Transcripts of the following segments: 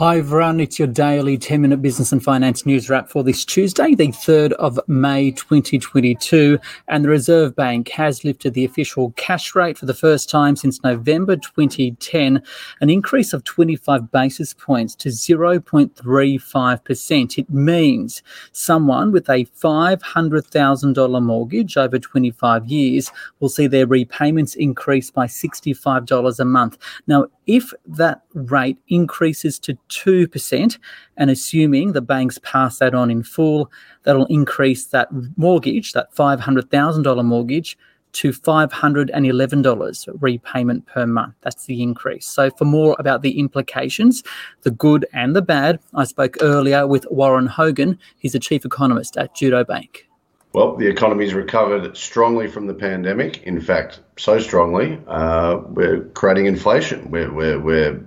Hi everyone, it's your daily 10 minute business and finance news wrap for this Tuesday, the 3rd of May 2022. And the Reserve Bank has lifted the official cash rate for the first time since November 2010, an increase of 25 basis points to 0.35%. It means someone with a $500,000 mortgage over 25 years will see their repayments increase by $65 a month. Now, if that rate increases to 2%, and assuming the banks pass that on in full, that'll increase that mortgage, that $500,000 mortgage, to $511 repayment per month. That's the increase. So, for more about the implications, the good and the bad, I spoke earlier with Warren Hogan. He's the chief economist at Judo Bank. Well, the economy's recovered strongly from the pandemic. In fact, so strongly, uh, we're creating inflation. We're, we're, we're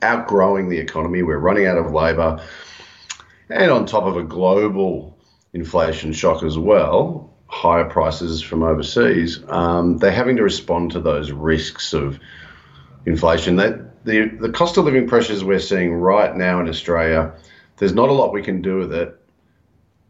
outgrowing the economy. We're running out of labour. And on top of a global inflation shock as well, higher prices from overseas, um, they're having to respond to those risks of inflation. That the, the cost of living pressures we're seeing right now in Australia, there's not a lot we can do with it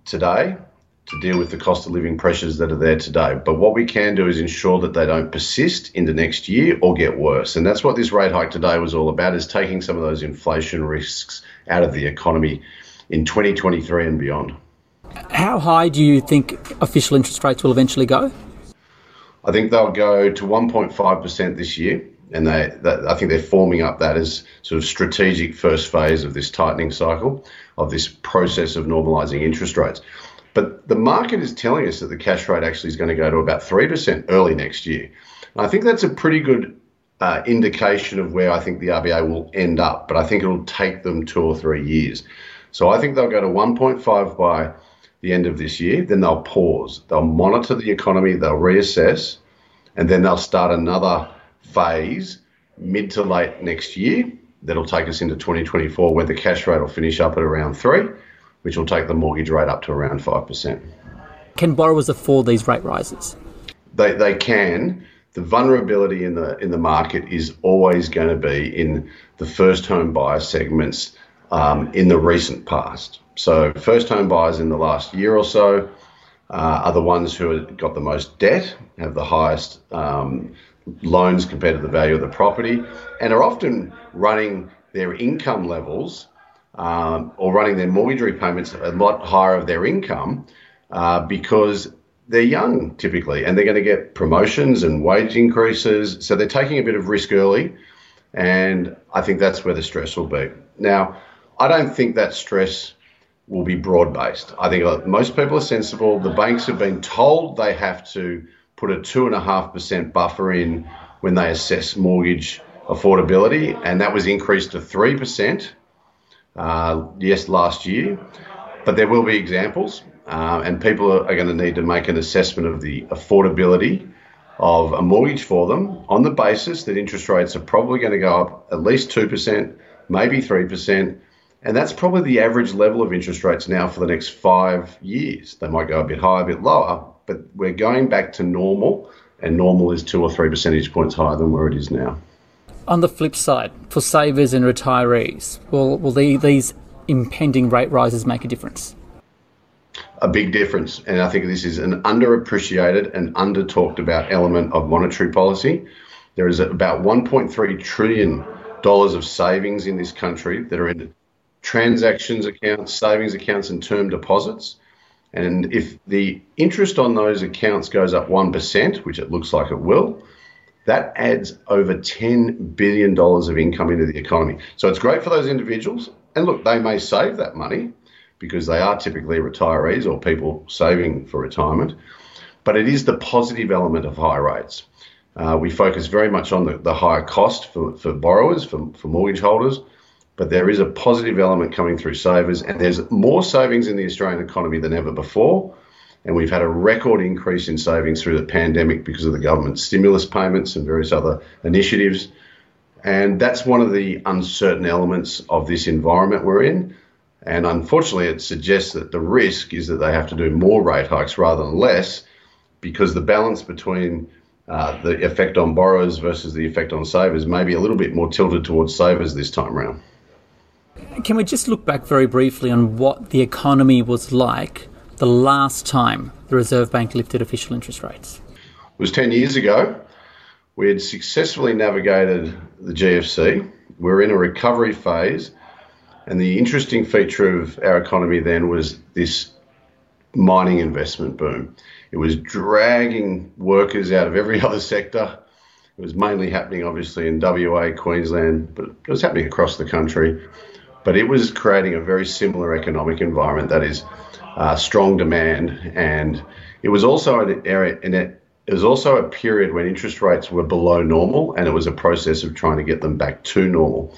today to deal with the cost of living pressures that are there today. But what we can do is ensure that they don't persist into next year or get worse. And that's what this rate hike today was all about is taking some of those inflation risks out of the economy in 2023 and beyond. How high do you think official interest rates will eventually go? I think they'll go to 1.5% this year. And they, that, I think they're forming up that as sort of strategic first phase of this tightening cycle, of this process of normalising interest rates. But the market is telling us that the cash rate actually is going to go to about 3% early next year. And I think that's a pretty good uh, indication of where I think the RBA will end up, but I think it'll take them two or three years. So I think they'll go to 1.5 by the end of this year, then they'll pause. They'll monitor the economy, they'll reassess, and then they'll start another phase mid to late next year that'll take us into 2024 where the cash rate will finish up at around 3 which will take the mortgage rate up to around 5%. Can borrowers afford these rate rises? They, they can. The vulnerability in the in the market is always going to be in the first home buyer segments um, in the recent past. So first home buyers in the last year or so uh, are the ones who have got the most debt, have the highest um, loans compared to the value of the property, and are often running their income levels um, or running their mortgage repayments a lot higher of their income uh, because they're young typically and they're going to get promotions and wage increases. So they're taking a bit of risk early. And I think that's where the stress will be. Now, I don't think that stress will be broad based. I think most people are sensible. The banks have been told they have to put a 2.5% buffer in when they assess mortgage affordability, and that was increased to 3% uh, yes, last year. But there will be examples, uh, and people are, going to need to make an assessment of the affordability of a mortgage for them on the basis that interest rates are probably going to go up at least 2%, maybe 3%. And that's probably the average level of interest rates now for the next five years. They might go a bit higher, a bit lower, but we're going back to normal, and normal is two or three percentage points higher than where it is now. On the flip side, for savers and retirees, will, will the, these impending rate rises make a difference? A big difference. And I think this is an underappreciated and under talked about element of monetary policy. There is about $1.3 trillion of savings in this country that are in transactions accounts, savings accounts, and term deposits. And if the interest on those accounts goes up 1%, which it looks like it will, that adds over $10 billion of income into the economy. So it's great for those individuals. And look, they may save that money because they are typically retirees or people saving for retirement. But it is the positive element of high rates. Uh, we focus very much on the, the higher cost for, for borrowers, for, for mortgage holders, but there is a positive element coming through savers, and there's more savings in the Australian economy than ever before. And we've had a record increase in savings through the pandemic because of the government stimulus payments and various other initiatives. And that's one of the uncertain elements of this environment we're in. And unfortunately, it suggests that the risk is that they have to do more rate hikes rather than less because the balance between uh, the effect on borrowers versus the effect on savers may be a little bit more tilted towards savers this time around. Can we just look back very briefly on what the economy was like the last time the Reserve Bank lifted official interest rates? It was 10 years ago. We had successfully navigated the GFC. We are in a recovery phase. And the interesting feature of our economy then was this mining investment boom. It was dragging workers out of every other sector. It was mainly happening, obviously, in WA, Queensland, but it was happening across the country. But it was creating a very similar economic environment that is uh, strong demand, and it was also an area in it. It was also a period when interest rates were below normal, and it was a process of trying to get them back to normal.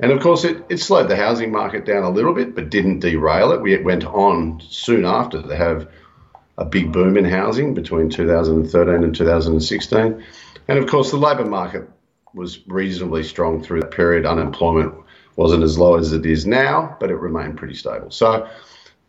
And of course, it, it slowed the housing market down a little bit, but didn't derail it. We went on soon after to have a big boom in housing between 2013 and 2016. And of course, the labour market was reasonably strong through that period. Unemployment wasn't as low as it is now, but it remained pretty stable. So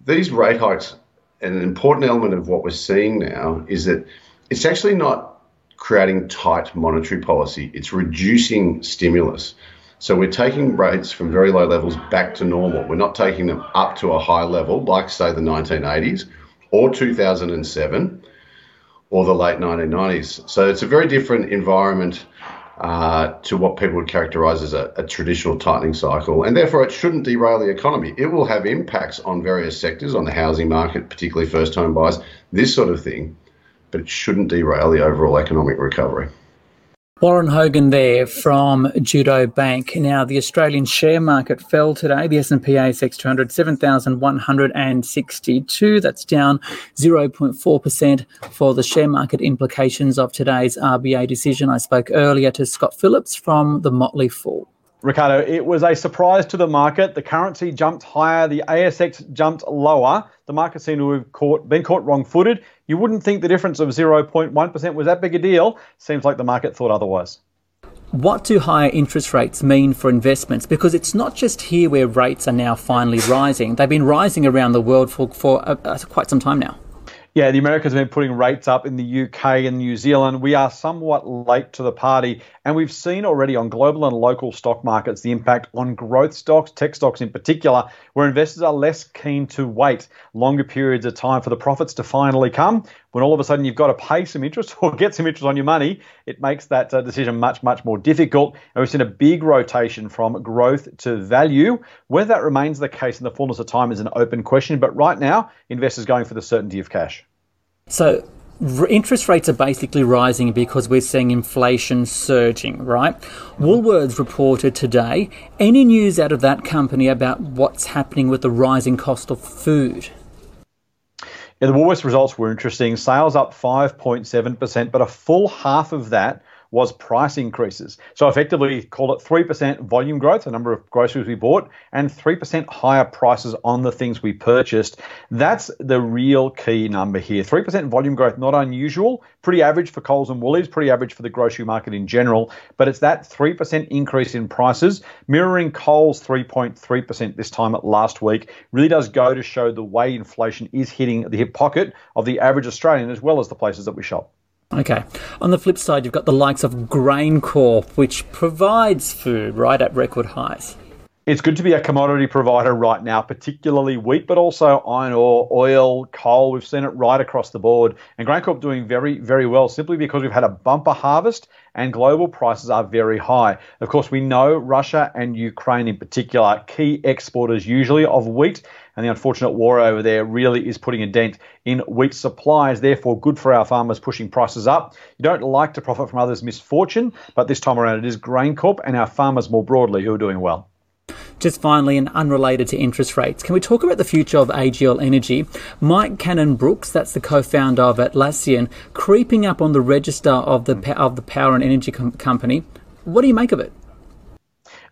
these rate hikes, an important element of what we're seeing now is that it's actually not creating tight monetary policy, it's reducing stimulus. So we're taking rates from very low levels back to normal. We're not taking them up to a high level, like, say, the 1980s or 2007 or the late 1990s. So it's a very different environment uh, to what people would characterize as a, a, traditional tightening cycle. And therefore, it shouldn't derail the economy. It will have impacts on various sectors, on the housing market, particularly first home buyers, this sort of thing, but it shouldn't derail the overall economic recovery. Warren Hogan there from Judo Bank. Now, the Australian share market fell today. The S&P ASX 200, 7,162. That's down 0.4% for the share market implications of today's RBA decision. I spoke earlier to Scott Phillips from the Motley Fool. Ricardo, it was a surprise to the market. The currency jumped higher, the ASX jumped lower. The market seemed to have caught, been caught wrong footed. You wouldn't think the difference of 0.1% was that big a deal. Seems like the market thought otherwise. What do higher interest rates mean for investments? Because it's not just here where rates are now finally rising. They've been rising around the world for, for uh, quite some time now. Yeah, the Americans have been putting rates up in the UK and New Zealand. We are somewhat late to the party, and we've seen already on global and local stock markets the impact on growth stocks, tech stocks in particular, where investors are less keen to wait longer periods of time for the profits to finally come. When all of a sudden you've got to pay some interest or get some interest on your money, it makes that uh, decision much, much more difficult. And we've seen a big rotation from growth to value. Whether that remains the case in the fullness of time is an open question, but right now, investors going for the certainty of cash. So interest rates are basically rising because we're seeing inflation surging, right? Woolworths reported today. Any news out of that company about what's happening with the rising cost of food? The Woolworths results were interesting. Sales up 5.7%, but a full half of that was price increases. So effectively, call it 3% volume growth, the number of groceries we bought, and 3% higher prices on the things we purchased. That's the real key number here. 3% volume growth, not unusual, pretty average for Coles and Woolies, pretty average for the grocery market in general, but it's that 3% increase in prices, mirroring Coles 3.3% this time last week, really does go to show the way inflation is hitting the hip pocket of the average Australian as well as the places that we shop. Okay. On the flip side, you've got the likes of GrainCorp, which provides food right at record highs. It's good to be a commodity provider right now, particularly wheat, but also iron ore, oil, coal. We've seen it right across the board. And GrainCorp doing very, very well simply because we've had a bumper harvest and global prices are very high. Of course, we know Russia and Ukraine in particular, key exporters usually of wheat and the unfortunate war over there really is putting a dent in wheat supplies. Therefore, good for our farmers pushing prices up. You don't like to profit from others' misfortune, but this time around it is GrainCorp and our farmers more broadly who are doing well. Just finally, and unrelated to interest rates, can we talk about the future of AGL Energy? Mike Cannon Brookes, that's the co-founder of Atlassian, creeping up on the register of the of the power and energy com- company. What do you make of it?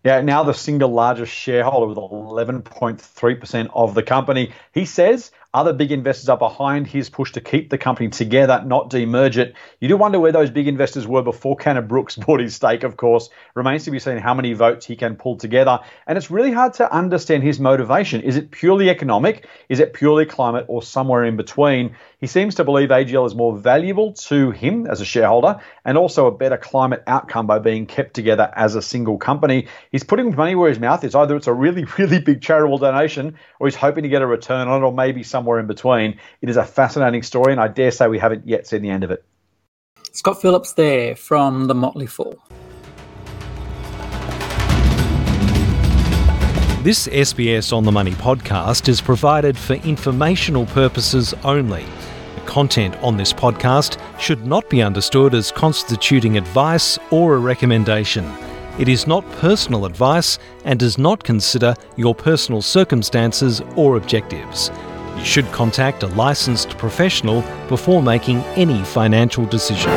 Yeah, now the single largest shareholder with 11.3% of the company. He says Other big investors are behind his push to keep the company together, not demerge it. You do wonder where those big investors were before Cannon Brookes bought his stake, of course. Remains to be seen how many votes he can pull together. And it's really hard to understand his motivation. Is it purely economic? Is it purely climate or somewhere in between? He seems to believe AGL is more valuable to him as a shareholder and also a better climate outcome by being kept together as a single company. He's putting money where his mouth is. Either it's a really, really big charitable donation or he's hoping to get a return on it or maybe somewhere in between. It is a fascinating story, and I dare say we haven't yet seen the end of it. Scott Phillips there from the Motley Fool. This SBS On the Money podcast is provided for informational purposes only. The content on this podcast should not be understood as constituting advice or a recommendation. It is not personal advice and does not consider your personal circumstances or objectives. You should contact a licensed professional before making any financial decision.